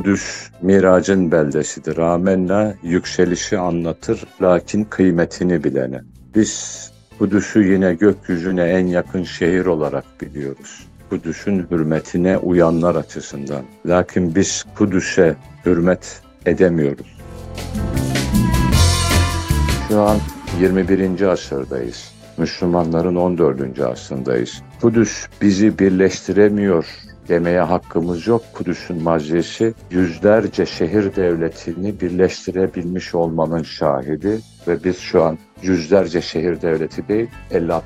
Kudüs miracın beldesidir. Amenna yükselişi anlatır lakin kıymetini bilene. Biz Kudüs'ü yine gökyüzüne en yakın şehir olarak biliyoruz. Kudüs'ün hürmetine uyanlar açısından. Lakin biz Kudüs'e hürmet edemiyoruz. Şu an 21. asırdayız. Müslümanların 14. asrındayız. Kudüs bizi birleştiremiyor demeye hakkımız yok. Kudüs'ün mazisi yüzlerce şehir devletini birleştirebilmiş olmanın şahidi ve biz şu an yüzlerce şehir devleti değil 50-60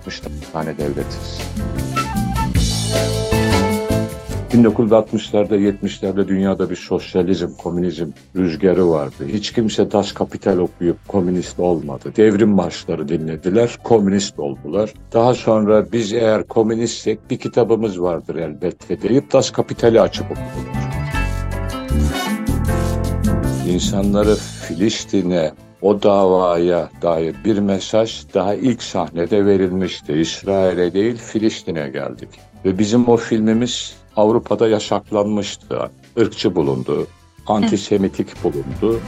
tane devletiz. 1960'larda 70'lerde dünyada bir sosyalizm, komünizm rüzgarı vardı. Hiç kimse Das Kapital okuyup komünist olmadı. Devrim marşları dinlediler, komünist oldular. Daha sonra biz eğer komünistsek bir kitabımız vardır elbette deyip Das Kapital'i açıp okudular. İnsanları Filistin'e, o davaya dair bir mesaj daha ilk sahnede verilmişti. İsrail'e değil Filistin'e geldik. Ve bizim o filmimiz Avrupa'da yasaklanmıştı. Irkçı bulundu, antisemitik bulundu.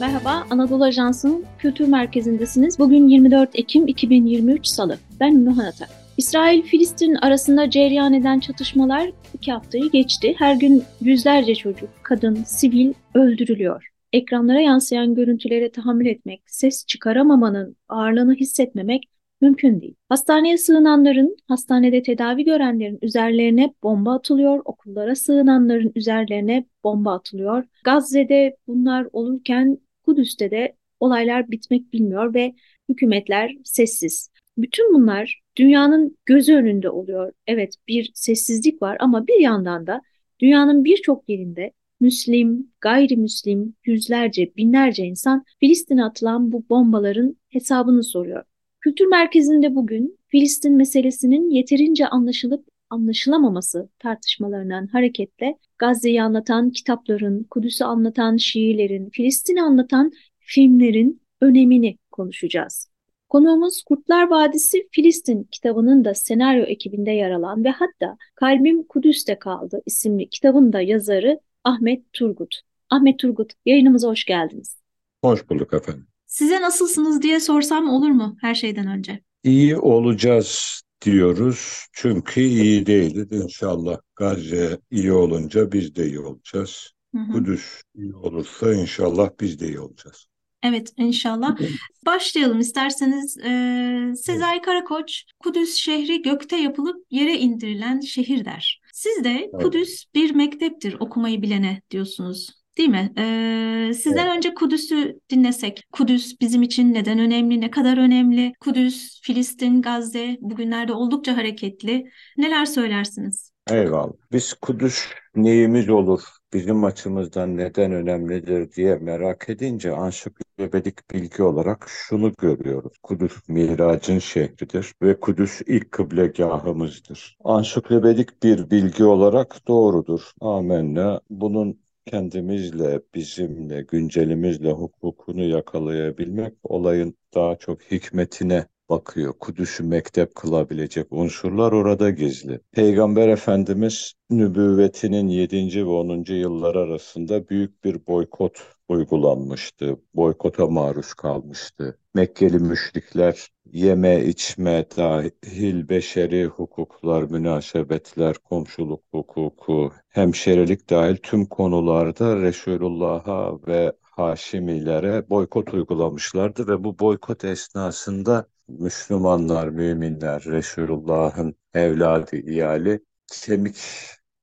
Merhaba, Anadolu Ajansı'nın kültür merkezindesiniz. Bugün 24 Ekim 2023 Salı. Ben Ünlü Hanata. İsrail-Filistin arasında cereyan eden çatışmalar iki haftayı geçti. Her gün yüzlerce çocuk, kadın, sivil öldürülüyor ekranlara yansıyan görüntülere tahammül etmek, ses çıkaramamanın ağırlığını hissetmemek mümkün değil. Hastaneye sığınanların, hastanede tedavi görenlerin üzerlerine bomba atılıyor, okullara sığınanların üzerlerine bomba atılıyor. Gazze'de bunlar olurken Kudüs'te de olaylar bitmek bilmiyor ve hükümetler sessiz. Bütün bunlar dünyanın gözü önünde oluyor. Evet bir sessizlik var ama bir yandan da dünyanın birçok yerinde Müslim, gayrimüslim, yüzlerce, binlerce insan Filistin'e atılan bu bombaların hesabını soruyor. Kültür merkezinde bugün Filistin meselesinin yeterince anlaşılıp anlaşılamaması tartışmalarından hareketle Gazze'yi anlatan kitapların, Kudüs'ü anlatan şiirlerin, Filistin'i anlatan filmlerin önemini konuşacağız. Konuğumuz Kurtlar Vadisi Filistin kitabının da senaryo ekibinde yer alan ve hatta Kalbim Kudüs'te kaldı isimli kitabın da yazarı Ahmet Turgut. Ahmet Turgut, yayınımıza hoş geldiniz. Hoş bulduk efendim. Size nasılsınız diye sorsam olur mu her şeyden önce? İyi olacağız diyoruz çünkü iyi değiliz. İnşallah Gazze iyi olunca biz de iyi olacağız. Hı hı. Kudüs iyi olursa inşallah biz de iyi olacağız. Evet inşallah. Başlayalım isterseniz. Ee, Sezai Karakoç, Kudüs şehri gökte yapılıp yere indirilen şehir der. Siz de evet. Kudüs bir mekteptir okumayı bilene diyorsunuz. Değil mi? Ee, sizden evet. önce Kudüs'ü dinlesek. Kudüs bizim için neden önemli, ne kadar önemli? Kudüs, Filistin, Gazze bugünlerde oldukça hareketli. Neler söylersiniz? Eyvallah. Biz Kudüs neyimiz olur, bizim açımızdan neden önemlidir diye merak edince ansiklopedik bilgi olarak şunu görüyoruz. Kudüs miracın şehridir ve Kudüs ilk kıblegahımızdır. Ansiklopedik bir bilgi olarak doğrudur. Amenna. Bunun kendimizle, bizimle, güncelimizle hukukunu yakalayabilmek olayın daha çok hikmetine bakıyor. Kudüs'ü mektep kılabilecek unsurlar orada gizli. Peygamber Efendimiz nübüvvetinin 7. ve 10. yıllar arasında büyük bir boykot uygulanmıştı. Boykota maruz kalmıştı. Mekkeli müşrikler yeme içme dahil beşeri hukuklar, münasebetler, komşuluk hukuku, hemşerilik dahil tüm konularda Resulullah'a ve Haşimilere boykot uygulamışlardı ve bu boykot esnasında Müslümanlar, müminler, Resulullah'ın evladı, iyali kemik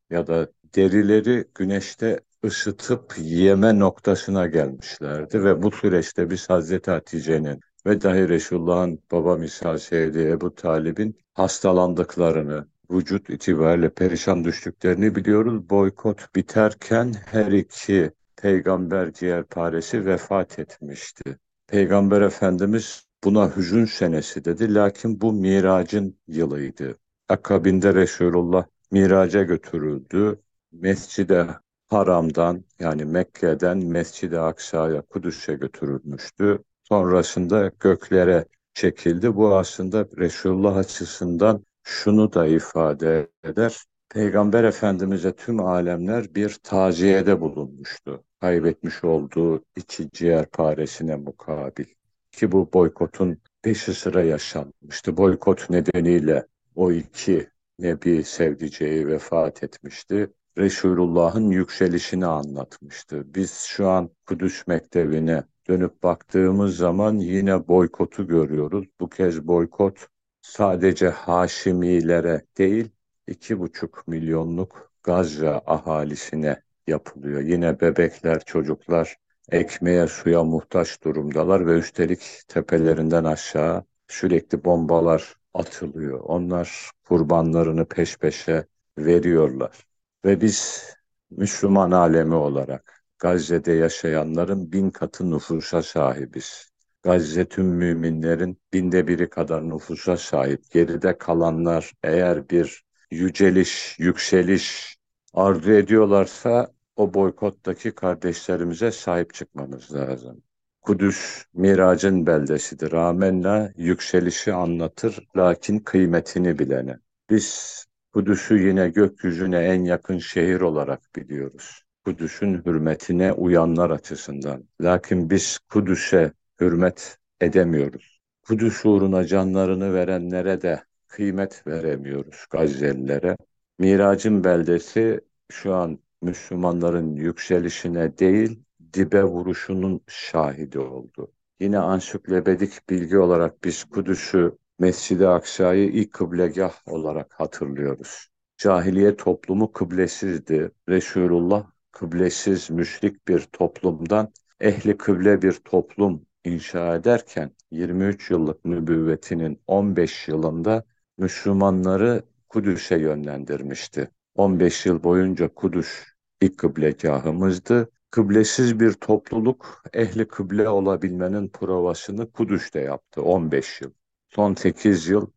ya da derileri güneşte ısıtıp yeme noktasına gelmişlerdi ve bu süreçte biz Hazreti Hatice'nin ve dahi Resulullah'ın baba misal sevdiği Ebu Talib'in hastalandıklarını, vücut itibariyle perişan düştüklerini biliyoruz. Boykot biterken her iki peygamber ciğerparesi vefat etmişti. Peygamber Efendimiz buna hüzün senesi dedi. Lakin bu miracın yılıydı. Akabinde Resulullah miraca götürüldü. Mescide Haram'dan yani Mekke'den Mescid-i Aksa'ya, Kudüs'e götürülmüştü. Sonrasında göklere çekildi. Bu aslında Resulullah açısından şunu da ifade eder. Peygamber Efendimiz'e tüm alemler bir taziyede bulunmuştu. Kaybetmiş olduğu iki ciğer paresine mukabil. Ki bu boykotun peşi sıra yaşanmıştı. Boykot nedeniyle o iki Nebi sevdiceği vefat etmişti. Resulullah'ın yükselişini anlatmıştı. Biz şu an Kudüs Mektebi'ne dönüp baktığımız zaman yine boykotu görüyoruz. Bu kez boykot sadece Haşimilere değil, iki buçuk milyonluk Gazze ahalisine yapılıyor. Yine bebekler, çocuklar ekmeğe, suya muhtaç durumdalar ve üstelik tepelerinden aşağı sürekli bombalar atılıyor. Onlar kurbanlarını peş peşe veriyorlar. Ve biz Müslüman alemi olarak Gazze'de yaşayanların bin katı nüfusa sahibiz. Gazze tüm müminlerin binde biri kadar nüfusa sahip. Geride kalanlar eğer bir yüceliş, yükseliş arzu ediyorlarsa o boykottaki kardeşlerimize sahip çıkmamız lazım. Kudüs miracın beldesidir. Ramenna yükselişi anlatır lakin kıymetini bilene. Biz Kudüs'ü yine gökyüzüne en yakın şehir olarak biliyoruz. Kudüs'ün hürmetine uyanlar açısından. Lakin biz Kudüs'e hürmet edemiyoruz. Kudüs uğruna canlarını verenlere de kıymet veremiyoruz Gazze'lilere. Miracın beldesi şu an Müslümanların yükselişine değil, dibe vuruşunun şahidi oldu. Yine ansiklopedik bilgi olarak biz Kudüs'ü Mescid-i Aksa'yı ilk kıblegah olarak hatırlıyoruz. Cahiliye toplumu kıblesizdi. Resulullah kıblesiz müşrik bir toplumdan ehli kıble bir toplum inşa ederken 23 yıllık nübüvvetinin 15 yılında Müslümanları Kudüs'e yönlendirmişti. 15 yıl boyunca Kudüs ilk kıblegahımızdı. Kıblesiz bir topluluk ehli kıble olabilmenin provasını Kudüs'te yaptı 15 yıl. Son 8 yıl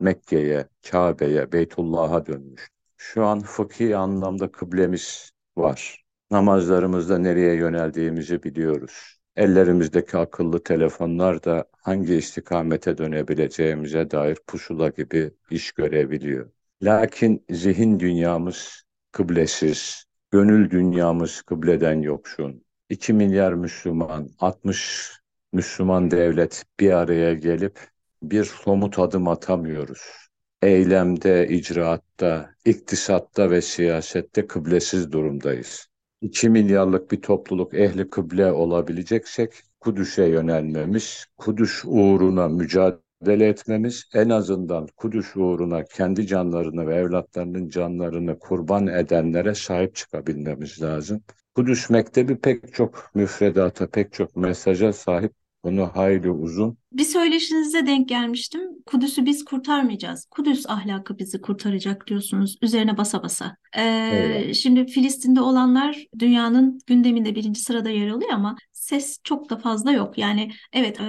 Mekke'ye, Kabe'ye, Beytullah'a dönmüş. Şu an fıkhi anlamda kıblemiz var. Namazlarımızda nereye yöneldiğimizi biliyoruz. Ellerimizdeki akıllı telefonlar da hangi istikamete dönebileceğimize dair pusula gibi iş görebiliyor. Lakin zihin dünyamız kıblesiz, gönül dünyamız kıbleden yoksun. 2 milyar Müslüman, 60 Müslüman devlet bir araya gelip bir somut adım atamıyoruz. Eylemde, icraatta, iktisatta ve siyasette kıblesiz durumdayız. 2 milyarlık bir topluluk ehli kıble olabileceksek Kudüs'e yönelmemiz, Kudüs uğruna mücadele etmemiz, en azından Kudüs uğruna kendi canlarını ve evlatlarının canlarını kurban edenlere sahip çıkabilmemiz lazım. Kudüs Mektebi pek çok müfredata, pek çok mesaja sahip bunu hayli uzun. Bir söyleşinize denk gelmiştim. Kudüs'ü biz kurtarmayacağız. Kudüs ahlakı bizi kurtaracak diyorsunuz üzerine basa basa. Ee, şimdi Filistin'de olanlar dünyanın gündeminde birinci sırada yer alıyor ama ses çok da fazla yok. Yani evet e,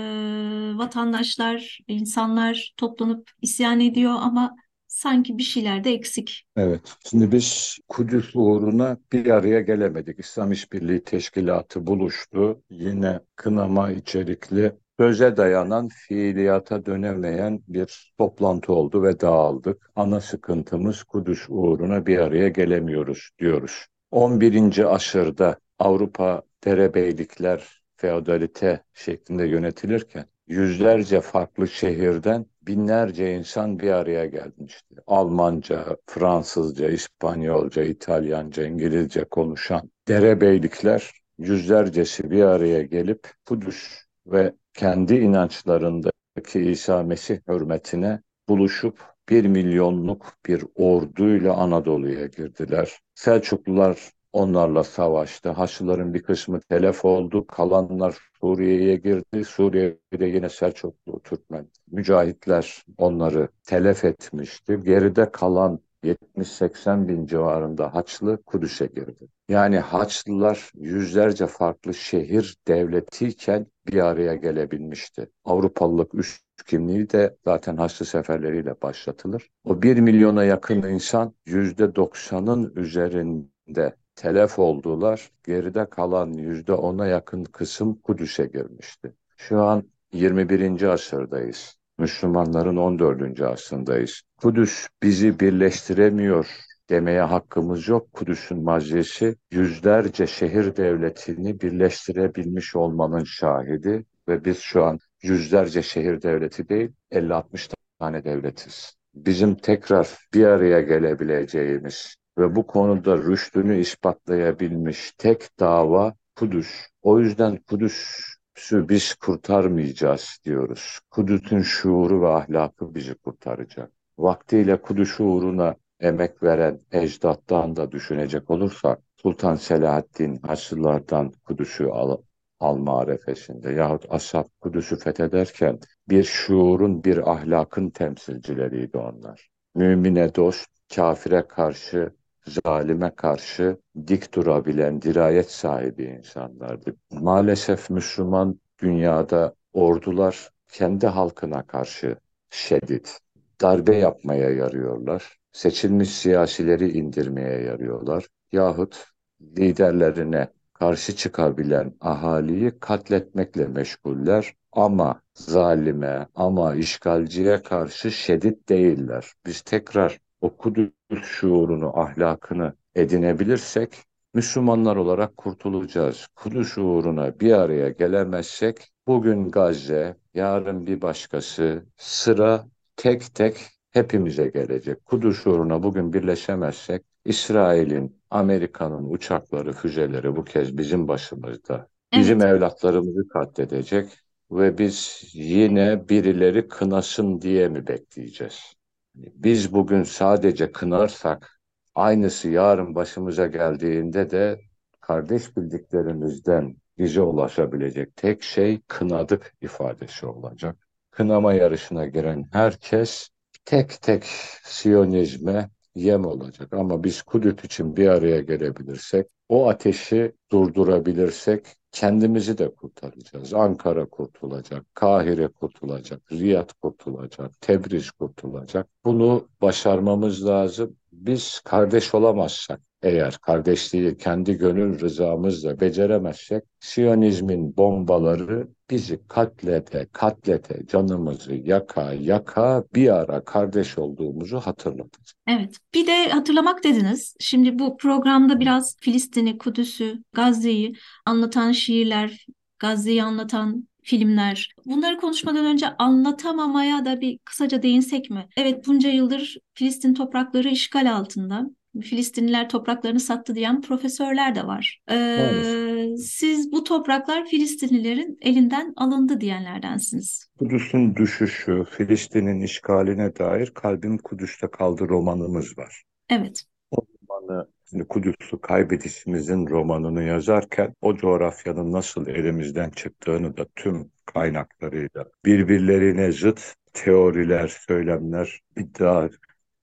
vatandaşlar, insanlar toplanıp isyan ediyor ama sanki bir şeyler de eksik. Evet. Şimdi biz Kudüs uğruna bir araya gelemedik. İslam İşbirliği Teşkilatı buluştu. Yine kınama içerikli söze dayanan fiiliyata dönemeyen bir toplantı oldu ve dağıldık. Ana sıkıntımız Kudüs uğruna bir araya gelemiyoruz diyoruz. 11. asırda Avrupa derebeylikler feodalite şeklinde yönetilirken yüzlerce farklı şehirden binlerce insan bir araya gelmişti. Almanca, Fransızca, İspanyolca, İtalyanca, İngilizce konuşan derebeylikler yüzlercesi bir araya gelip Kudüs ve kendi inançlarındaki İsa Mesih hürmetine buluşup bir milyonluk bir orduyla Anadolu'ya girdiler. Selçuklular onlarla savaştı. Haçlıların bir kısmı telef oldu. Kalanlar Suriye'ye girdi. Suriye'de yine Selçuklu Türkmen mücahitler onları telef etmişti. Geride kalan 70-80 bin civarında Haçlı Kudüs'e girdi. Yani Haçlılar yüzlerce farklı şehir devletiyken bir araya gelebilmişti. Avrupalılık üst kimliği de zaten Haçlı seferleriyle başlatılır. O bir milyona yakın insan yüzde doksanın üzerinde telef oldular. Geride kalan yüzde ona yakın kısım Kudüs'e girmişti. Şu an 21. asırdayız. Müslümanların 14. asrındayız. Kudüs bizi birleştiremiyor demeye hakkımız yok. Kudüs'ün mazisi yüzlerce şehir devletini birleştirebilmiş olmanın şahidi ve biz şu an yüzlerce şehir devleti değil 50-60 tane devletiz. Bizim tekrar bir araya gelebileceğimiz ve bu konuda rüştünü ispatlayabilmiş tek dava Kudüs. O yüzden Kudüs'ü biz kurtarmayacağız diyoruz. Kudüs'ün şuuru ve ahlakı bizi kurtaracak. Vaktiyle Kudüs uğruna emek veren ecdattan da düşünecek olursak Sultan Selahaddin Haçlılardan Kudüs'ü al, alma arefesinde yahut Ashab Kudüs'ü fethederken bir şuurun, bir ahlakın temsilcileriydi onlar. Mümine dost, kafire karşı, zalime karşı dik durabilen dirayet sahibi insanlardı. Maalesef Müslüman dünyada ordular kendi halkına karşı şiddet, darbe yapmaya yarıyorlar. Seçilmiş siyasileri indirmeye yarıyorlar. Yahut liderlerine karşı çıkabilen ahaliyi katletmekle meşguller ama zalime ama işgalciye karşı şiddet değiller. Biz tekrar o Kudüs şuurunu, ahlakını edinebilirsek Müslümanlar olarak kurtulacağız. Kudüs uğruna bir araya gelemezsek bugün Gazze, yarın bir başkası sıra tek tek hepimize gelecek. Kudüs uğruna bugün birleşemezsek İsrail'in, Amerika'nın uçakları, füzeleri bu kez bizim başımızda. Bizim Evet. evlatlarımızı katledecek ve biz yine birileri kınasın diye mi bekleyeceğiz? Biz bugün sadece kınarsak aynısı yarın başımıza geldiğinde de kardeş bildiklerimizden bize ulaşabilecek tek şey kınadık ifadesi olacak. Kınama yarışına giren herkes tek tek Siyonizme yem olacak. Ama biz Kudüs için bir araya gelebilirsek, o ateşi durdurabilirsek kendimizi de kurtaracağız. Ankara kurtulacak, Kahire kurtulacak, Riyad kurtulacak, Tebriz kurtulacak. Bunu başarmamız lazım. Biz kardeş olamazsak, eğer kardeşliği kendi gönül rızamızla beceremezsek, Siyonizmin bombaları bizi katlete, katlete, canımızı yaka, yaka bir ara kardeş olduğumuzu hatırlatacak. Evet. Bir de hatırlamak dediniz. Şimdi bu programda biraz Filistin'i, Kudüs'ü, Gazze'yi anlatan şiirler, Gazze'yi anlatan filmler. Bunları konuşmadan önce anlatamamaya da bir kısaca değinsek mi? Evet bunca yıldır Filistin toprakları işgal altında. Filistinliler topraklarını sattı diyen profesörler de var. Ee, siz bu topraklar Filistinlilerin elinden alındı diyenlerdensiniz. Kudüs'ün düşüşü, Filistin'in işgaline dair Kalbim Kudüs'te kaldı romanımız var. Evet. O romanı, şimdi Kudüs'ü kaybedişimizin romanını yazarken o coğrafyanın nasıl elimizden çıktığını da tüm kaynaklarıyla birbirlerine zıt teoriler, söylemler, iddia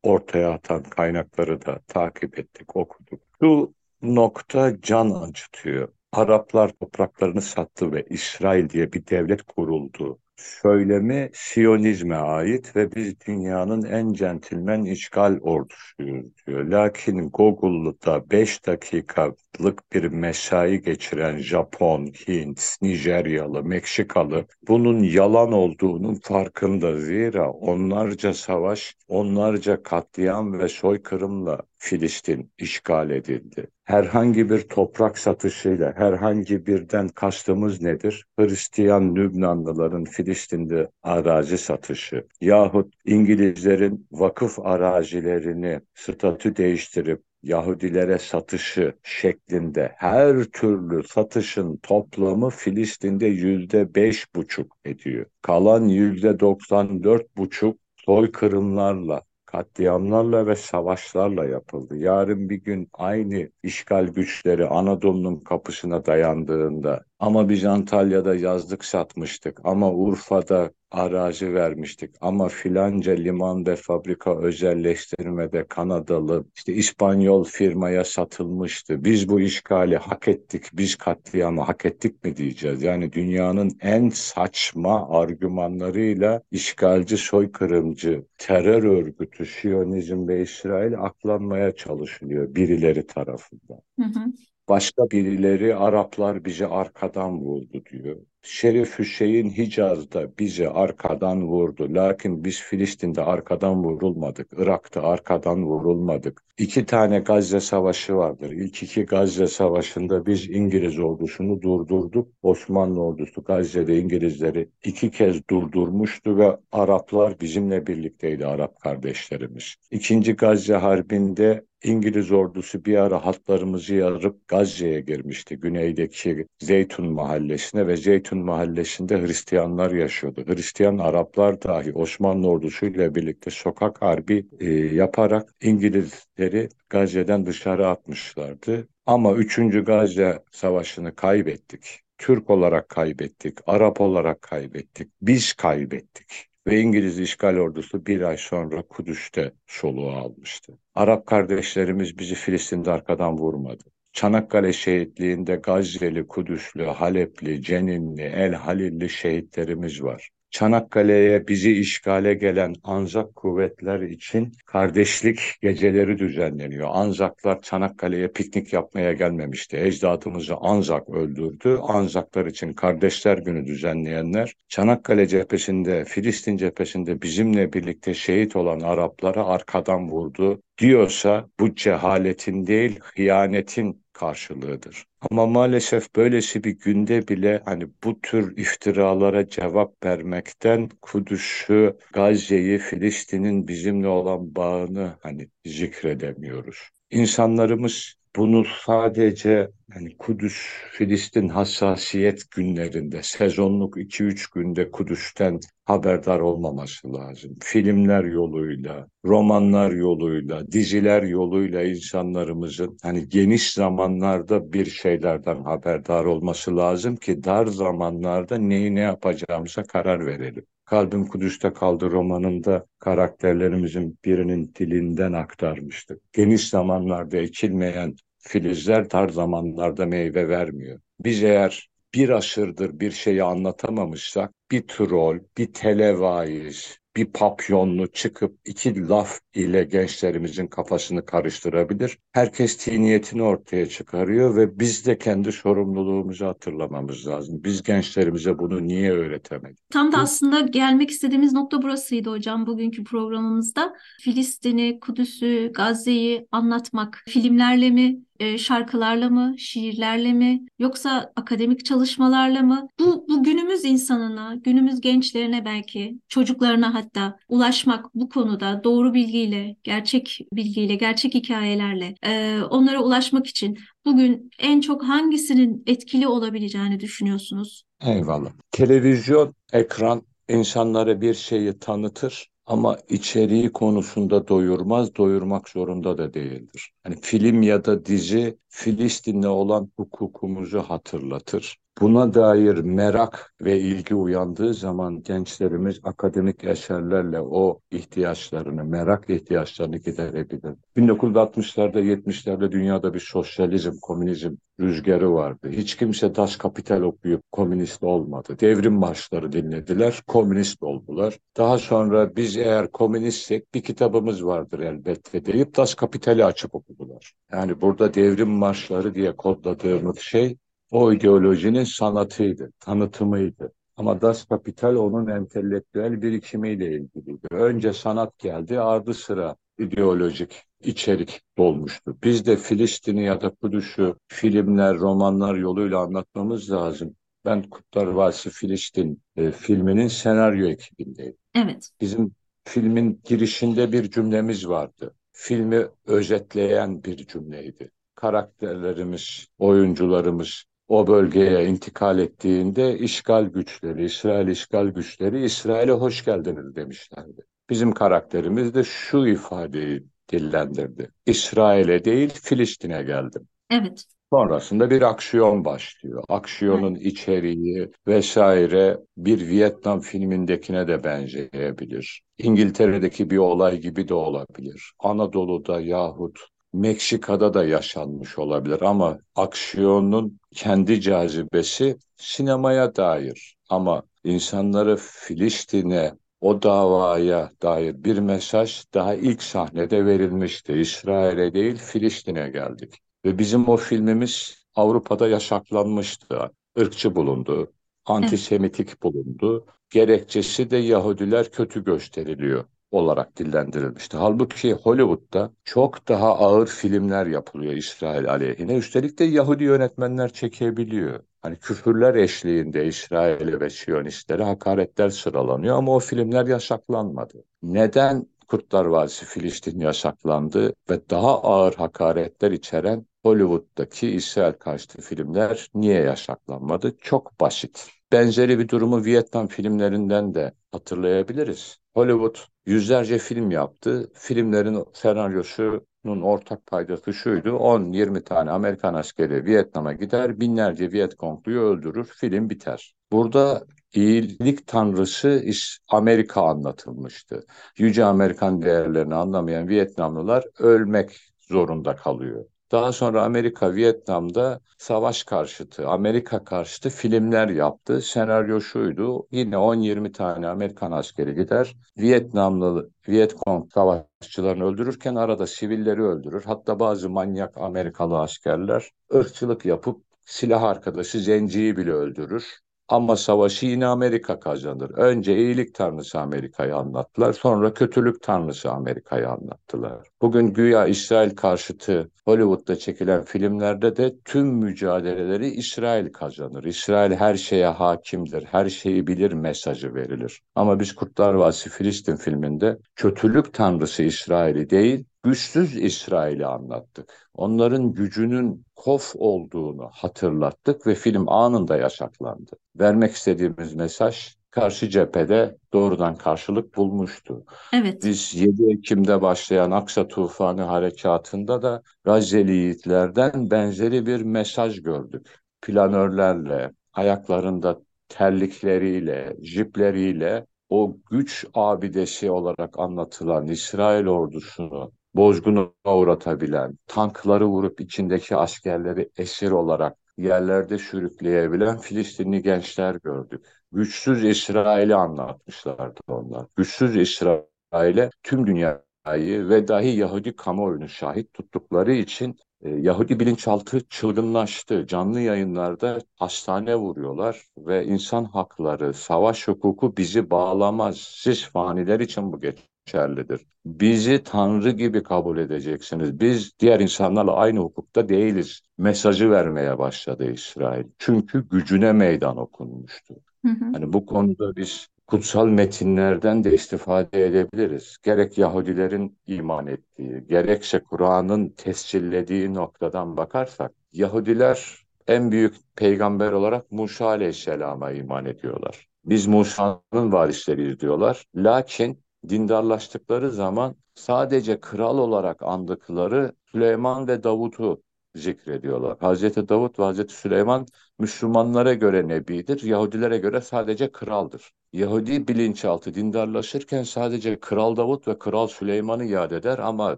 ortaya atan kaynakları da takip ettik, okuduk. Şu nokta can acıtıyor. Araplar topraklarını sattı ve İsrail diye bir devlet kuruldu. Söylemi Siyonizme ait ve biz dünyanın en centilmen işgal ordusuyuz diyor. Lakin Google'da 5 dakikalık bir mesai geçiren Japon, Hint, Nijeryalı, Meksikalı bunun yalan olduğunun farkında. Zira onlarca savaş, onlarca katliam ve soykırımla Filistin işgal edildi. Herhangi bir toprak satışıyla herhangi birden kastımız nedir? Hristiyan Lübnanlıların Filistin'de arazi satışı yahut İngilizlerin vakıf arazilerini statü değiştirip Yahudilere satışı şeklinde her türlü satışın toplamı Filistin'de yüzde beş buçuk ediyor. Kalan yüzde doksan dört buçuk soykırımlarla katliamlarla ve savaşlarla yapıldı. Yarın bir gün aynı işgal güçleri Anadolu'nun kapısına dayandığında ama biz Antalya'da yazlık satmıştık ama Urfa'da arazi vermiştik ama filanca liman ve fabrika özelleştirmede Kanadalı işte İspanyol firmaya satılmıştı. Biz bu işgali hak ettik, biz katliamı hak ettik mi diyeceğiz? Yani dünyanın en saçma argümanlarıyla işgalci, soykırımcı, terör örgütü, Siyonizm ve İsrail aklanmaya çalışılıyor birileri tarafından. Hı hı. Başka birileri Araplar bizi arkadan vurdu diyor. Şerif Hüseyin Hicaz'da bizi arkadan vurdu. Lakin biz Filistin'de arkadan vurulmadık. Irak'ta arkadan vurulmadık. İki tane Gazze Savaşı vardır. İlk iki Gazze Savaşı'nda biz İngiliz ordusunu durdurduk. Osmanlı ordusu Gazze'de İngilizleri iki kez durdurmuştu ve Araplar bizimle birlikteydi Arap kardeşlerimiz. İkinci Gazze Harbi'nde İngiliz ordusu bir ara hatlarımızı yarıp Gazze'ye girmişti. Güneydeki Zeytun mahallesine ve Zeytun mahallesinde Hristiyanlar yaşıyordu. Hristiyan Araplar dahi Osmanlı ordusuyla birlikte sokak harbi e, yaparak İngilizleri Gazze'den dışarı atmışlardı. Ama 3. Gazze Savaşı'nı kaybettik. Türk olarak kaybettik, Arap olarak kaybettik, biz kaybettik ve İngiliz işgal ordusu bir ay sonra Kudüs'te soluğu almıştı. Arap kardeşlerimiz bizi Filistin'de arkadan vurmadı. Çanakkale şehitliğinde Gazze'li, Kudüs'lü, Halep'li, Ceninli, El Halilli şehitlerimiz var. Çanakkale'ye bizi işgale gelen Anzak kuvvetler için kardeşlik geceleri düzenleniyor. Anzaklar Çanakkale'ye piknik yapmaya gelmemişti. Ecdadımızı Anzak öldürdü. Anzaklar için Kardeşler Günü düzenleyenler Çanakkale cephesinde, Filistin cephesinde bizimle birlikte şehit olan Araplara arkadan vurdu diyorsa bu cehaletin değil, hıyanetin karşılığıdır. Ama maalesef böylesi bir günde bile hani bu tür iftiralara cevap vermekten Kudüs'ü, Gazze'yi, Filistin'in bizimle olan bağını hani zikredemiyoruz. İnsanlarımız bunu sadece yani Kudüs, Filistin hassasiyet günlerinde, sezonluk 2-3 günde Kudüs'ten haberdar olmaması lazım. Filmler yoluyla, romanlar yoluyla, diziler yoluyla insanlarımızın hani geniş zamanlarda bir şeylerden haberdar olması lazım ki dar zamanlarda neyi ne yapacağımıza karar verelim. Kalbim Kudüs'te kaldı romanında karakterlerimizin birinin dilinden aktarmıştık. Geniş zamanlarda ekilmeyen filizler dar zamanlarda meyve vermiyor. Biz eğer bir asırdır bir şeyi anlatamamışsak bir troll, bir televaiz, bir papyonlu çıkıp iki laf ile gençlerimizin kafasını karıştırabilir. Herkes tiniyetini ortaya çıkarıyor ve biz de kendi sorumluluğumuzu hatırlamamız lazım. Biz gençlerimize bunu niye öğretemedik? Tam da aslında gelmek istediğimiz nokta burasıydı hocam bugünkü programımızda. Filistin'i, Kudüs'ü, Gazze'yi anlatmak filmlerle mi, e, şarkılarla mı, şiirlerle mi yoksa akademik çalışmalarla mı? Bu, bu günümüz insanına, günümüz gençlerine belki, çocuklarına hatta ulaşmak bu konuda doğru bilgiyle, gerçek bilgiyle, gerçek hikayelerle e, onlara ulaşmak için bugün en çok hangisinin etkili olabileceğini düşünüyorsunuz? Eyvallah. Televizyon, ekran insanlara bir şeyi tanıtır ama içeriği konusunda doyurmaz, doyurmak zorunda da değildir. Hani film ya da dizi Filistin'le olan hukukumuzu hatırlatır. Buna dair merak ve ilgi uyandığı zaman gençlerimiz akademik eserlerle o ihtiyaçlarını, merak ihtiyaçlarını giderebilir. 1960'larda, 70'lerde dünyada bir sosyalizm, komünizm rüzgarı vardı. Hiç kimse Das Kapital okuyup komünist olmadı. Devrim marşları dinlediler, komünist oldular. Daha sonra biz eğer komünistsek bir kitabımız vardır elbette deyip Das Kapital'i açıp okudular. Yani burada devrim marşları diye kodladığımız şey o ideolojinin sanatıydı, tanıtımıydı. Ama Das Kapital onun entelektüel birikimiyle ilgiliydi. Önce sanat geldi, ardı sıra ideolojik içerik dolmuştu. Biz de Filistin'i ya da Kudüs'ü filmler, romanlar yoluyla anlatmamız lazım. Ben Kutlar Vadisi Filistin e, filminin senaryo ekibindeyim. Evet. Bizim filmin girişinde bir cümlemiz vardı. Filmi özetleyen bir cümleydi. Karakterlerimiz, oyuncularımız o bölgeye intikal ettiğinde işgal güçleri, İsrail işgal güçleri İsrail'e hoş geldiniz demişlerdi. Bizim karakterimiz de şu ifadeyi dillendirdi. İsrail'e değil Filistin'e geldim. Evet. Sonrasında bir aksiyon başlıyor. Aksiyonun evet. içeriği vesaire bir Vietnam filmindekine de benzeyebilir. İngiltere'deki bir olay gibi de olabilir. Anadolu'da yahut Meksika'da da yaşanmış olabilir ama aksiyonun kendi cazibesi sinemaya dair. Ama insanları Filistin'e o davaya dair bir mesaj daha ilk sahnede verilmişti. İsrail'e değil Filistin'e geldik. Ve bizim o filmimiz Avrupa'da yasaklanmıştı. Irkçı bulundu, antisemitik bulundu. Gerekçesi de Yahudiler kötü gösteriliyor olarak dillendirilmişti. Halbuki Hollywood'da çok daha ağır filmler yapılıyor İsrail aleyhine. Üstelik de Yahudi yönetmenler çekebiliyor. Hani küfürler eşliğinde İsrail'e ve Siyonistlere hakaretler sıralanıyor ama o filmler yasaklanmadı. Neden Kurtlar Vadisi Filistin yasaklandı ve daha ağır hakaretler içeren Hollywood'daki İsrail karşıtı filmler niye yasaklanmadı? Çok basit. Benzeri bir durumu Vietnam filmlerinden de hatırlayabiliriz. Hollywood yüzlerce film yaptı. Filmlerin senaryosunun ortak paydası şuydu. 10-20 tane Amerikan askeri Vietnam'a gider, binlerce Vietkongluyu öldürür, film biter. Burada iyilik tanrısı Amerika anlatılmıştı. Yüce Amerikan değerlerini anlamayan Vietnamlılar ölmek zorunda kalıyor. Daha sonra Amerika Vietnam'da savaş karşıtı, Amerika karşıtı filmler yaptı. Senaryo şuydu. Yine 10-20 tane Amerikan askeri gider. Vietnamlı Vietkong savaşçılarını öldürürken arada sivilleri öldürür. Hatta bazı manyak Amerikalı askerler ırkçılık yapıp silah arkadaşı zenciyi bile öldürür. Ama savaşı yine Amerika kazanır. Önce iyilik tanrısı Amerika'yı anlattılar. Sonra kötülük tanrısı Amerika'yı anlattılar. Bugün güya İsrail karşıtı Hollywood'da çekilen filmlerde de tüm mücadeleleri İsrail kazanır. İsrail her şeye hakimdir, her şeyi bilir mesajı verilir. Ama biz Kurtlar Vadisi Filistin filminde kötülük tanrısı İsrail'i değil, güçsüz İsrail'i anlattık. Onların gücünün kof olduğunu hatırlattık ve film anında yasaklandı. Vermek istediğimiz mesaj karşı cephede doğrudan karşılık bulmuştu. Evet. Biz 7 Ekim'de başlayan Aksa Tufanı harekatında da Gazze'li yiğitlerden benzeri bir mesaj gördük. Planörlerle, ayaklarında terlikleriyle, jipleriyle o güç abidesi olarak anlatılan İsrail ordusunu bozguna uğratabilen, tankları vurup içindeki askerleri esir olarak yerlerde sürükleyebilen Filistinli gençler gördük. Güçsüz İsrail'i anlatmışlardı onlar. Güçsüz İsrail'e tüm dünyayı ve dahi Yahudi kamuoyunu şahit tuttukları için e, Yahudi bilinçaltı çılgınlaştı. Canlı yayınlarda hastane vuruyorlar ve insan hakları, savaş hukuku bizi bağlamaz. Siz faniler için bu geçerlidir. Bizi Tanrı gibi kabul edeceksiniz. Biz diğer insanlarla aynı hukukta değiliz. Mesajı vermeye başladı İsrail. Çünkü gücüne meydan okunmuştu. Hı hı. Hani bu konuda biz kutsal metinlerden de istifade edebiliriz. Gerek Yahudilerin iman ettiği, gerekse Kur'an'ın tescillediği noktadan bakarsak, Yahudiler en büyük peygamber olarak Musa Aleyhisselam'a iman ediyorlar. Biz Musa'nın varisleriyiz diyorlar. Lakin dindarlaştıkları zaman sadece kral olarak andıkları Süleyman ve Davut'u zikrediyorlar. Hazreti Davut ve Hazreti Süleyman Müslümanlara göre nebidir, Yahudilere göre sadece kraldır. Yahudi bilinçaltı dindarlaşırken sadece Kral Davut ve Kral Süleyman'ı yad eder ama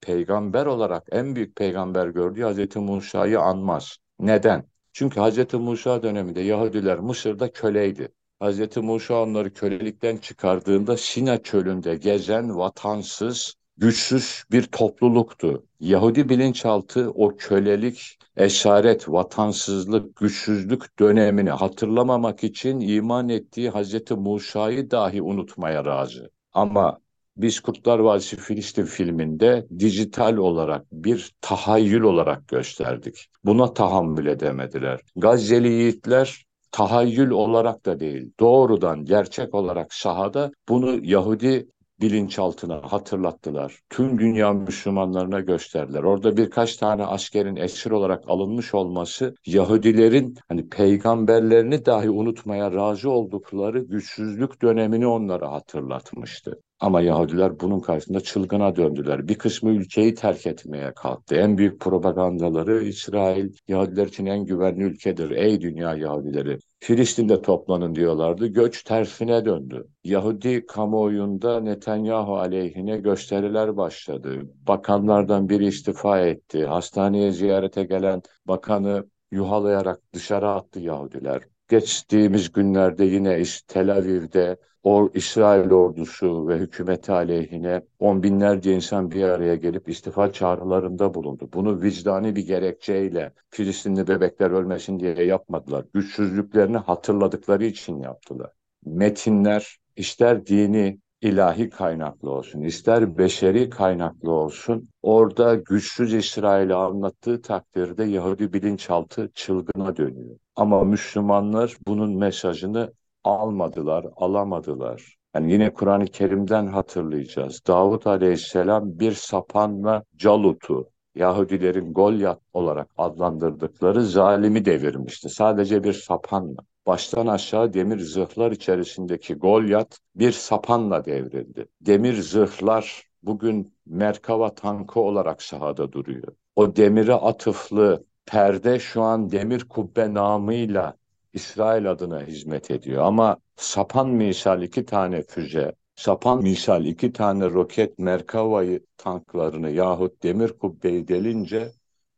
peygamber olarak en büyük peygamber gördüğü Hazreti Musa'yı anmaz. Neden? Çünkü Hazreti Musa döneminde Yahudiler Mısır'da köleydi. Hazreti Musa onları kölelikten çıkardığında Sina çölünde gezen vatansız, güçsüz bir topluluktu. Yahudi bilinçaltı o kölelik, esaret, vatansızlık, güçsüzlük dönemini hatırlamamak için iman ettiği Hazreti Musa'yı dahi unutmaya razı. Ama biz Kurtlar Vadisi Filistin filminde dijital olarak bir tahayyül olarak gösterdik. Buna tahammül edemediler. Gazze'li yiğitler tahayyül olarak da değil, doğrudan gerçek olarak sahada bunu Yahudi bilinçaltına hatırlattılar. Tüm dünya Müslümanlarına gösterdiler. Orada birkaç tane askerin esir olarak alınmış olması Yahudilerin hani peygamberlerini dahi unutmaya razı oldukları güçsüzlük dönemini onlara hatırlatmıştı. Ama Yahudiler bunun karşısında çılgına döndüler. Bir kısmı ülkeyi terk etmeye kalktı. En büyük propagandaları İsrail Yahudiler için en güvenli ülkedir. Ey dünya Yahudileri. Filistin'de toplanın diyorlardı. Göç tersine döndü. Yahudi kamuoyunda Netanyahu aleyhine gösteriler başladı. Bakanlardan biri istifa etti. Hastaneye ziyarete gelen bakanı yuhalayarak dışarı attı Yahudiler geçtiğimiz günlerde yine işte Tel Aviv'de o İsrail ordusu ve hükümeti aleyhine on binlerce insan bir araya gelip istifa çağrılarında bulundu. Bunu vicdani bir gerekçeyle Filistinli bebekler ölmesin diye yapmadılar. Güçsüzlüklerini hatırladıkları için yaptılar. Metinler ister dini ilahi kaynaklı olsun, ister beşeri kaynaklı olsun, orada güçsüz İsrail'i anlattığı takdirde Yahudi bilinçaltı çılgına dönüyor. Ama Müslümanlar bunun mesajını almadılar, alamadılar. Yani yine Kur'an-ı Kerim'den hatırlayacağız. Davut Aleyhisselam bir sapanla Calut'u, Yahudilerin Golyat olarak adlandırdıkları zalimi devirmişti. Sadece bir sapanla. Baştan aşağı demir zırhlar içerisindeki Golyat bir sapanla devrildi. Demir zırhlar bugün Merkava tankı olarak sahada duruyor. O demire atıflı perde şu an demir kubbe namıyla İsrail adına hizmet ediyor. Ama sapan misal iki tane füze, sapan misal iki tane roket Merkava'yı tanklarını yahut demir kubbeyi delince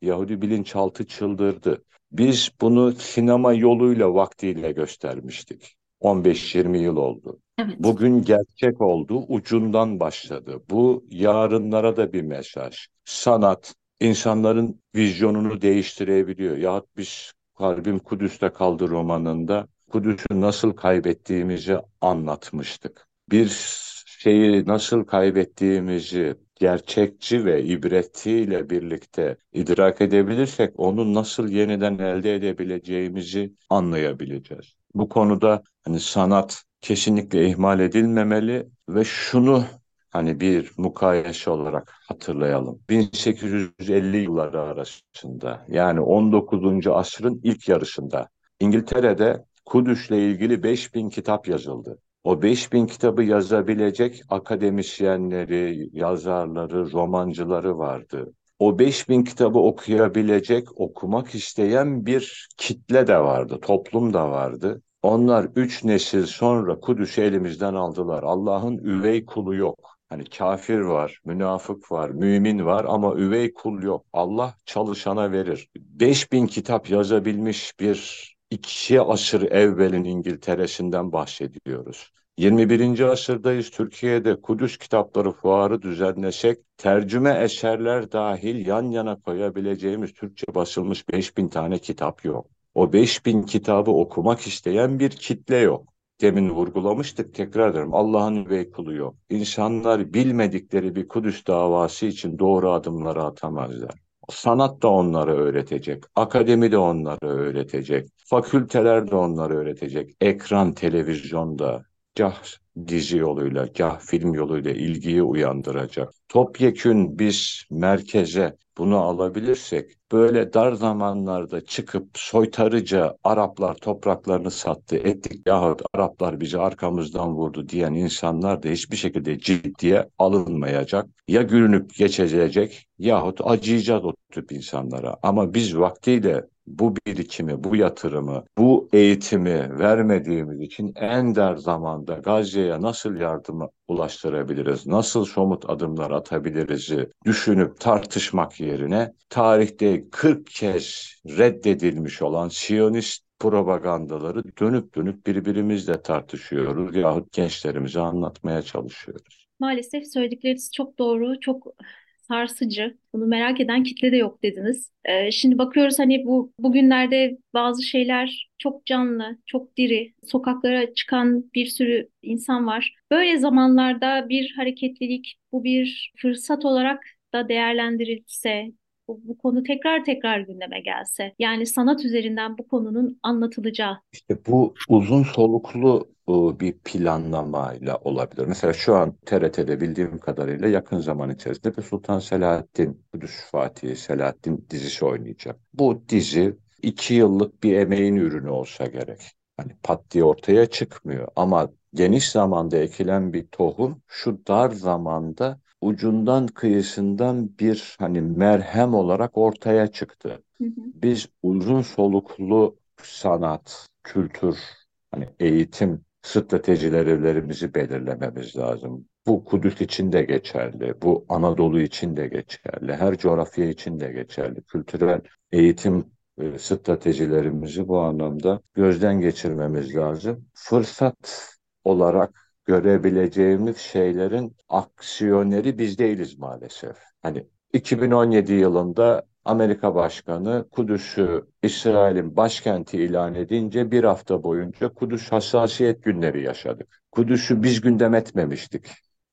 Yahudi bilinçaltı çıldırdı. Biz bunu sinema yoluyla vaktiyle göstermiştik. 15-20 yıl oldu. Evet. Bugün gerçek oldu, ucundan başladı. Bu yarınlara da bir mesaj. Sanat insanların vizyonunu değiştirebiliyor. Yahut biz Kalbim Kudüs'te kaldı romanında Kudüs'ü nasıl kaybettiğimizi anlatmıştık. Bir şeyi nasıl kaybettiğimizi gerçekçi ve ibretiyle birlikte idrak edebilirsek onu nasıl yeniden elde edebileceğimizi anlayabileceğiz. Bu konuda hani sanat kesinlikle ihmal edilmemeli ve şunu hani bir mukayese olarak hatırlayalım. 1850 yılları arasında yani 19. asrın ilk yarısında İngiltere'de Kudüs'le ilgili 5000 kitap yazıldı. O 5000 kitabı yazabilecek akademisyenleri, yazarları, romancıları vardı. O 5000 kitabı okuyabilecek, okumak isteyen bir kitle de vardı, toplum da vardı. Onlar üç nesil sonra Kudüs'ü elimizden aldılar. Allah'ın üvey kulu yok. Hani kafir var, münafık var, mümin var ama üvey kul yok. Allah çalışana verir. 5000 kitap yazabilmiş bir iki asır evvelin İngiltere'sinden bahsediyoruz. 21. asırdayız. Türkiye'de Kudüs kitapları fuarı düzenlesek tercüme eserler dahil yan yana koyabileceğimiz Türkçe basılmış 5000 tane kitap yok. O 5000 kitabı okumak isteyen bir kitle yok. Demin vurgulamıştık tekrar ederim Allah'ın üvey yok. İnsanlar bilmedikleri bir Kudüs davası için doğru adımları atamazlar. Sanat da onları öğretecek, akademi de onları öğretecek, fakülteler de onları öğretecek, ekran, televizyonda, kah dizi yoluyla, kah film yoluyla ilgiyi uyandıracak. Topyekün biz merkeze bunu alabilirsek böyle dar zamanlarda çıkıp soytarıca Araplar topraklarını sattı ettik yahut Araplar bizi arkamızdan vurdu diyen insanlar da hiçbir şekilde ciddiye alınmayacak. Ya gülünüp geçecek yahut acıyacağız o tip insanlara. Ama biz vaktiyle bu birikimi, bu yatırımı, bu eğitimi vermediğimiz için en der zamanda Gazze'ye nasıl yardımı ulaştırabiliriz, nasıl somut adımlar atabiliriz düşünüp tartışmak yerine tarihte 40 kez reddedilmiş olan Siyonist propagandaları dönüp dönüp birbirimizle tartışıyoruz yahut gençlerimize anlatmaya çalışıyoruz. Maalesef söyledikleriniz çok doğru, çok sarsıcı. Bunu merak eden kitle de yok dediniz. Ee, şimdi bakıyoruz hani bu bugünlerde bazı şeyler çok canlı, çok diri. Sokaklara çıkan bir sürü insan var. Böyle zamanlarda bir hareketlilik, bu bir fırsat olarak da değerlendirilse, bu, bu konu tekrar tekrar gündeme gelse. Yani sanat üzerinden bu konunun anlatılacağı. İşte bu uzun soluklu e, bir planlamayla olabilir. Mesela şu an TRT'de bildiğim kadarıyla yakın zaman içerisinde bir Sultan Selahattin, Kudüs Fatih Selahattin dizisi oynayacak. Bu dizi iki yıllık bir emeğin ürünü olsa gerek. Hani pat diye ortaya çıkmıyor ama geniş zamanda ekilen bir tohum şu dar zamanda ucundan kıyısından bir hani merhem olarak ortaya çıktı. Hı hı. Biz uzun soluklu sanat, kültür, hani eğitim stratejilerimizi belirlememiz lazım. Bu Kudüs için de geçerli, bu Anadolu için de geçerli, her coğrafya için de geçerli. Kültürel eğitim e, stratejilerimizi bu anlamda gözden geçirmemiz lazım. Fırsat olarak görebileceğimiz şeylerin aksiyoneri biz değiliz maalesef. Hani 2017 yılında Amerika Başkanı Kudüs'ü İsrail'in başkenti ilan edince bir hafta boyunca Kudüs hassasiyet günleri yaşadık. Kudüs'ü biz gündem etmemiştik.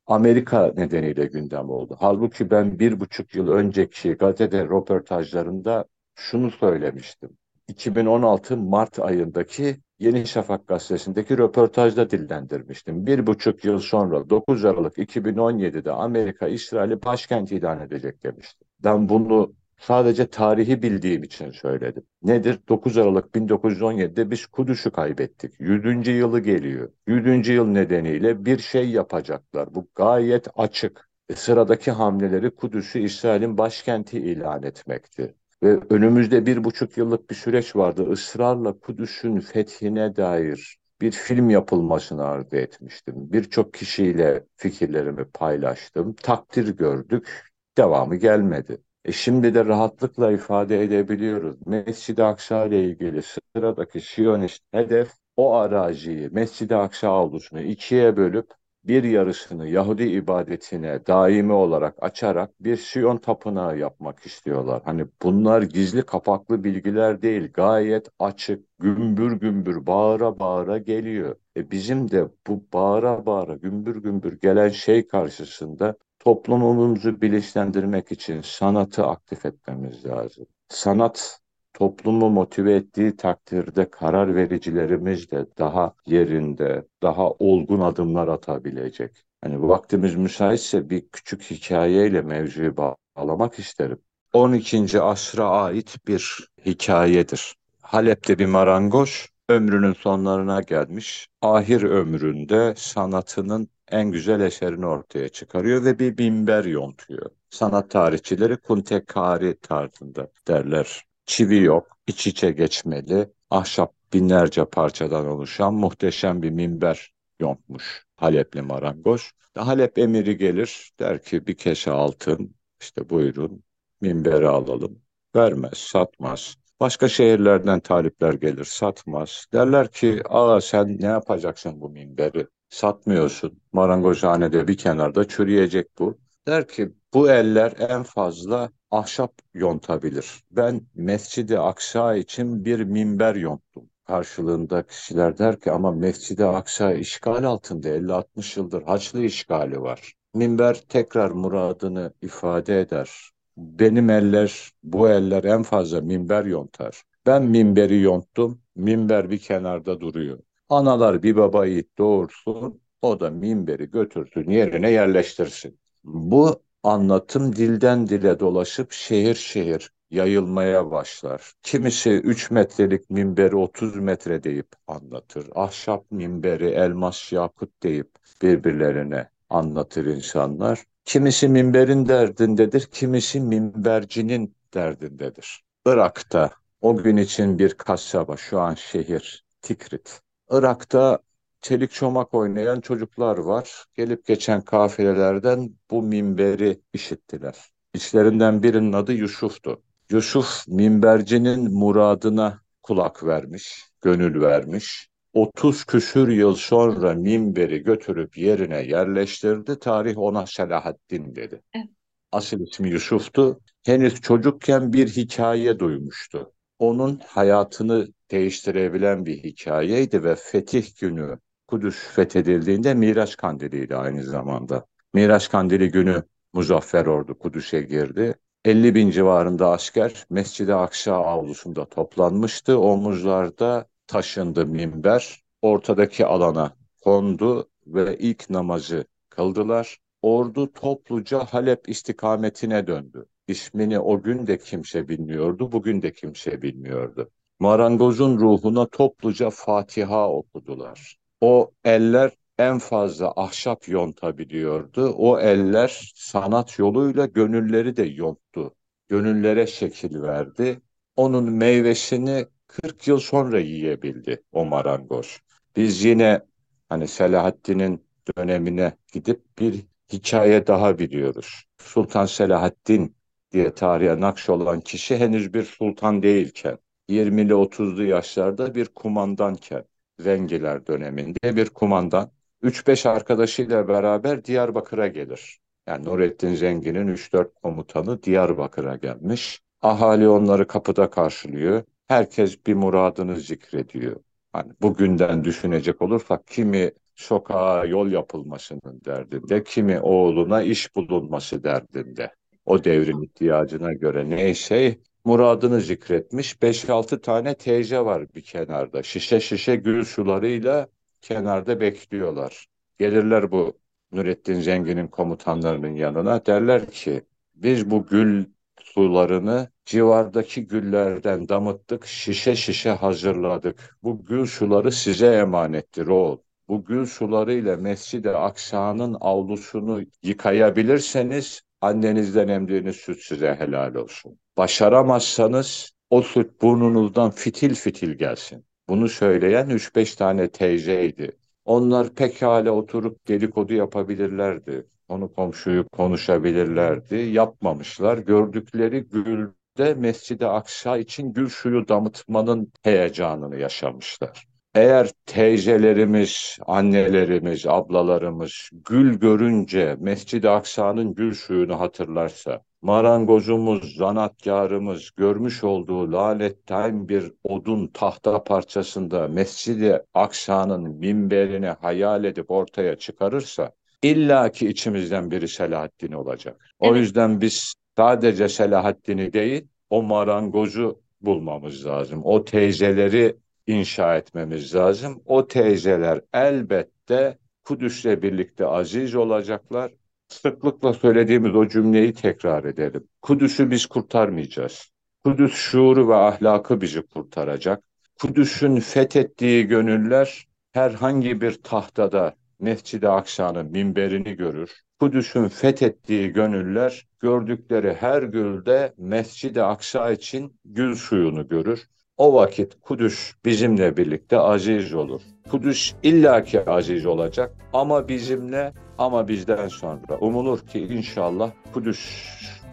Amerika nedeniyle gündem oldu. Halbuki ben bir buçuk yıl önceki gazete röportajlarında şunu söylemiştim. 2016 Mart ayındaki Yeni Şafak gazetesindeki röportajda dillendirmiştim. Bir buçuk yıl sonra 9 Aralık 2017'de Amerika İsrail'i başkent ilan edecek demiştim. Ben bunu sadece tarihi bildiğim için söyledim. Nedir? 9 Aralık 1917'de biz Kudüs'ü kaybettik. 100. yılı geliyor. 100. yıl nedeniyle bir şey yapacaklar. Bu gayet açık. E, sıradaki hamleleri Kudüs'ü İsrail'in başkenti ilan etmekti. Ve önümüzde bir buçuk yıllık bir süreç vardı. Israrla Kudüs'ün fethine dair bir film yapılmasını arzu etmiştim. Birçok kişiyle fikirlerimi paylaştım. Takdir gördük. Devamı gelmedi. E şimdi de rahatlıkla ifade edebiliyoruz. Mescid-i Aksa ile ilgili sıradaki Siyonist hedef o araziyi, Mescid-i Aksa avlusunu ikiye bölüp bir yarısını Yahudi ibadetine daimi olarak açarak bir Siyon tapınağı yapmak istiyorlar. Hani bunlar gizli kapaklı bilgiler değil, gayet açık, gümbür gümbür, bağıra bağıra geliyor. E bizim de bu bağıra bağıra, gümbür gümbür gelen şey karşısında toplumumuzu bilinçlendirmek için sanatı aktif etmemiz lazım. Sanat toplumu motive ettiği takdirde karar vericilerimiz de daha yerinde, daha olgun adımlar atabilecek. Hani vaktimiz müsaitse bir küçük hikayeyle mevzuyu bağlamak isterim. 12. asra ait bir hikayedir. Halep'te bir marangoz ömrünün sonlarına gelmiş. Ahir ömründe sanatının en güzel eserini ortaya çıkarıyor ve bir minber yontuyor. Sanat tarihçileri kuntekari tarzında derler. Çivi yok, iç içe geçmeli, ahşap binlerce parçadan oluşan muhteşem bir minber yontmuş Halepli marangoz. Halep emiri gelir, der ki bir kese altın, işte buyurun minberi alalım. Vermez, satmaz. Başka şehirlerden talipler gelir, satmaz. Derler ki, aa sen ne yapacaksın bu minberi? Satmıyorsun. Marangozhanede bir kenarda çürüyecek bu. Der ki, bu eller en fazla ahşap yontabilir. Ben Mescid-i Aksa için bir minber yonttum. Karşılığında kişiler der ki ama Mescid-i Aksa işgal altında 50-60 yıldır Haçlı işgali var. Minber tekrar muradını ifade eder. Benim eller, bu eller en fazla minber yontar. Ben minberi yonttum, minber bir kenarda duruyor. Analar bir babayı doğursun, o da minberi götürsün, yerine yerleştirsin. Bu anlatım dilden dile dolaşıp şehir şehir yayılmaya başlar. Kimisi 3 metrelik minberi 30 metre deyip anlatır. Ahşap minberi elmas yakut deyip birbirlerine anlatır insanlar. Kimisi minberin derdindedir, kimisi minbercinin derdindedir. Irak'ta o gün için bir kasaba, şu an şehir Tikrit. Irak'ta çelik çomak oynayan çocuklar var. Gelip geçen kafilelerden bu minberi işittiler. İçlerinden birinin adı Yusuf'tu. Yusuf minbercinin muradına kulak vermiş, gönül vermiş. 30 küsür yıl sonra minberi götürüp yerine yerleştirdi. Tarih ona Selahaddin dedi. Evet. Asıl ismi Yusuf'tu. Henüz çocukken bir hikaye duymuştu. Onun hayatını değiştirebilen bir hikayeydi ve fetih günü Kudüs fethedildiğinde Miraç Kandili'ydi aynı zamanda. Miraç Kandili günü Muzaffer Ordu Kudüs'e girdi. 50 bin civarında asker Mescid-i Aksa avlusunda toplanmıştı. Omuzlarda taşındı minber. Ortadaki alana kondu ve ilk namazı kıldılar. Ordu topluca Halep istikametine döndü. İsmini o gün de kimse bilmiyordu, bugün de kimse bilmiyordu. Marangozun ruhuna topluca Fatiha okudular. O eller en fazla ahşap yontabiliyordu. O eller sanat yoluyla gönülleri de yonttu. Gönüllere şekil verdi. Onun meyvesini 40 yıl sonra yiyebildi o marangoz. Biz yine hani Selahaddin'in dönemine gidip bir hikaye daha biliyoruz. Sultan Selahaddin diye tarihe nakş olan kişi henüz bir sultan değilken 20'li 30'lu yaşlarda bir kumandanken Zengiler döneminde bir kumandan 3-5 arkadaşıyla beraber Diyarbakır'a gelir. Yani Nurettin Zengin'in 3-4 komutanı Diyarbakır'a gelmiş. Ahali onları kapıda karşılıyor. Herkes bir muradını zikrediyor. Hani bugünden düşünecek olursak kimi sokağa yol yapılmasının derdinde, kimi oğluna iş bulunması derdinde. O devrin ihtiyacına göre neyse muradını zikretmiş. 5-6 tane teyze var bir kenarda. Şişe şişe gül sularıyla kenarda bekliyorlar. Gelirler bu Nurettin Zengin'in komutanlarının yanına derler ki biz bu gül sularını civardaki güllerden damıttık, şişe şişe hazırladık. Bu gül suları size emanettir oğul. Bu gül sularıyla Mescid-i Aksa'nın avlusunu yıkayabilirseniz annenizden emdiğiniz süt size helal olsun. Başaramazsanız o süt burnunuzdan fitil fitil gelsin. Bunu söyleyen 3-5 tane teyzeydi. Onlar pekala oturup dedikodu yapabilirlerdi. Onu komşuyu konuşabilirlerdi. Yapmamışlar. Gördükleri gülde Mescid-i Aksa için gül suyu damıtmanın heyecanını yaşamışlar. Eğer teyzelerimiz, annelerimiz, ablalarımız gül görünce Mescid-i Aksa'nın gül suyunu hatırlarsa, marangozumuz, zanatkarımız görmüş olduğu lanetten bir odun tahta parçasında Mescid-i Aksa'nın minberini hayal edip ortaya çıkarırsa, illa ki içimizden biri Selahaddin olacak. O evet. yüzden biz sadece Selahaddin'i değil, o marangozu bulmamız lazım. O teyzeleri inşa etmemiz lazım. O teyzeler elbette Kudüs'le birlikte aziz olacaklar. Sıklıkla söylediğimiz o cümleyi tekrar edelim. Kudüs'ü biz kurtarmayacağız. Kudüs şuuru ve ahlakı bizi kurtaracak. Kudüs'ün fethettiği gönüller herhangi bir tahtada Mescid-i Aksa'nın minberini görür. Kudüs'ün fethettiği gönüller gördükleri her gülde Mescid-i Aksa için gül suyunu görür. O vakit Kudüs bizimle birlikte aziz olur. Kudüs illaki aziz olacak ama bizimle ama bizden sonra. Umulur ki inşallah Kudüs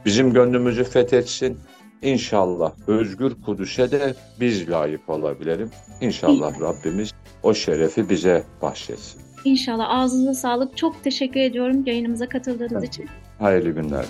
bizim gönlümüzü fethetsin. İnşallah özgür Kudüs'e de biz layık olabilelim. İnşallah Rabbimiz o şerefi bize bahşetsin. İnşallah ağzınıza sağlık. Çok teşekkür ediyorum yayınımıza katıldığınız için. Hayırlı günler.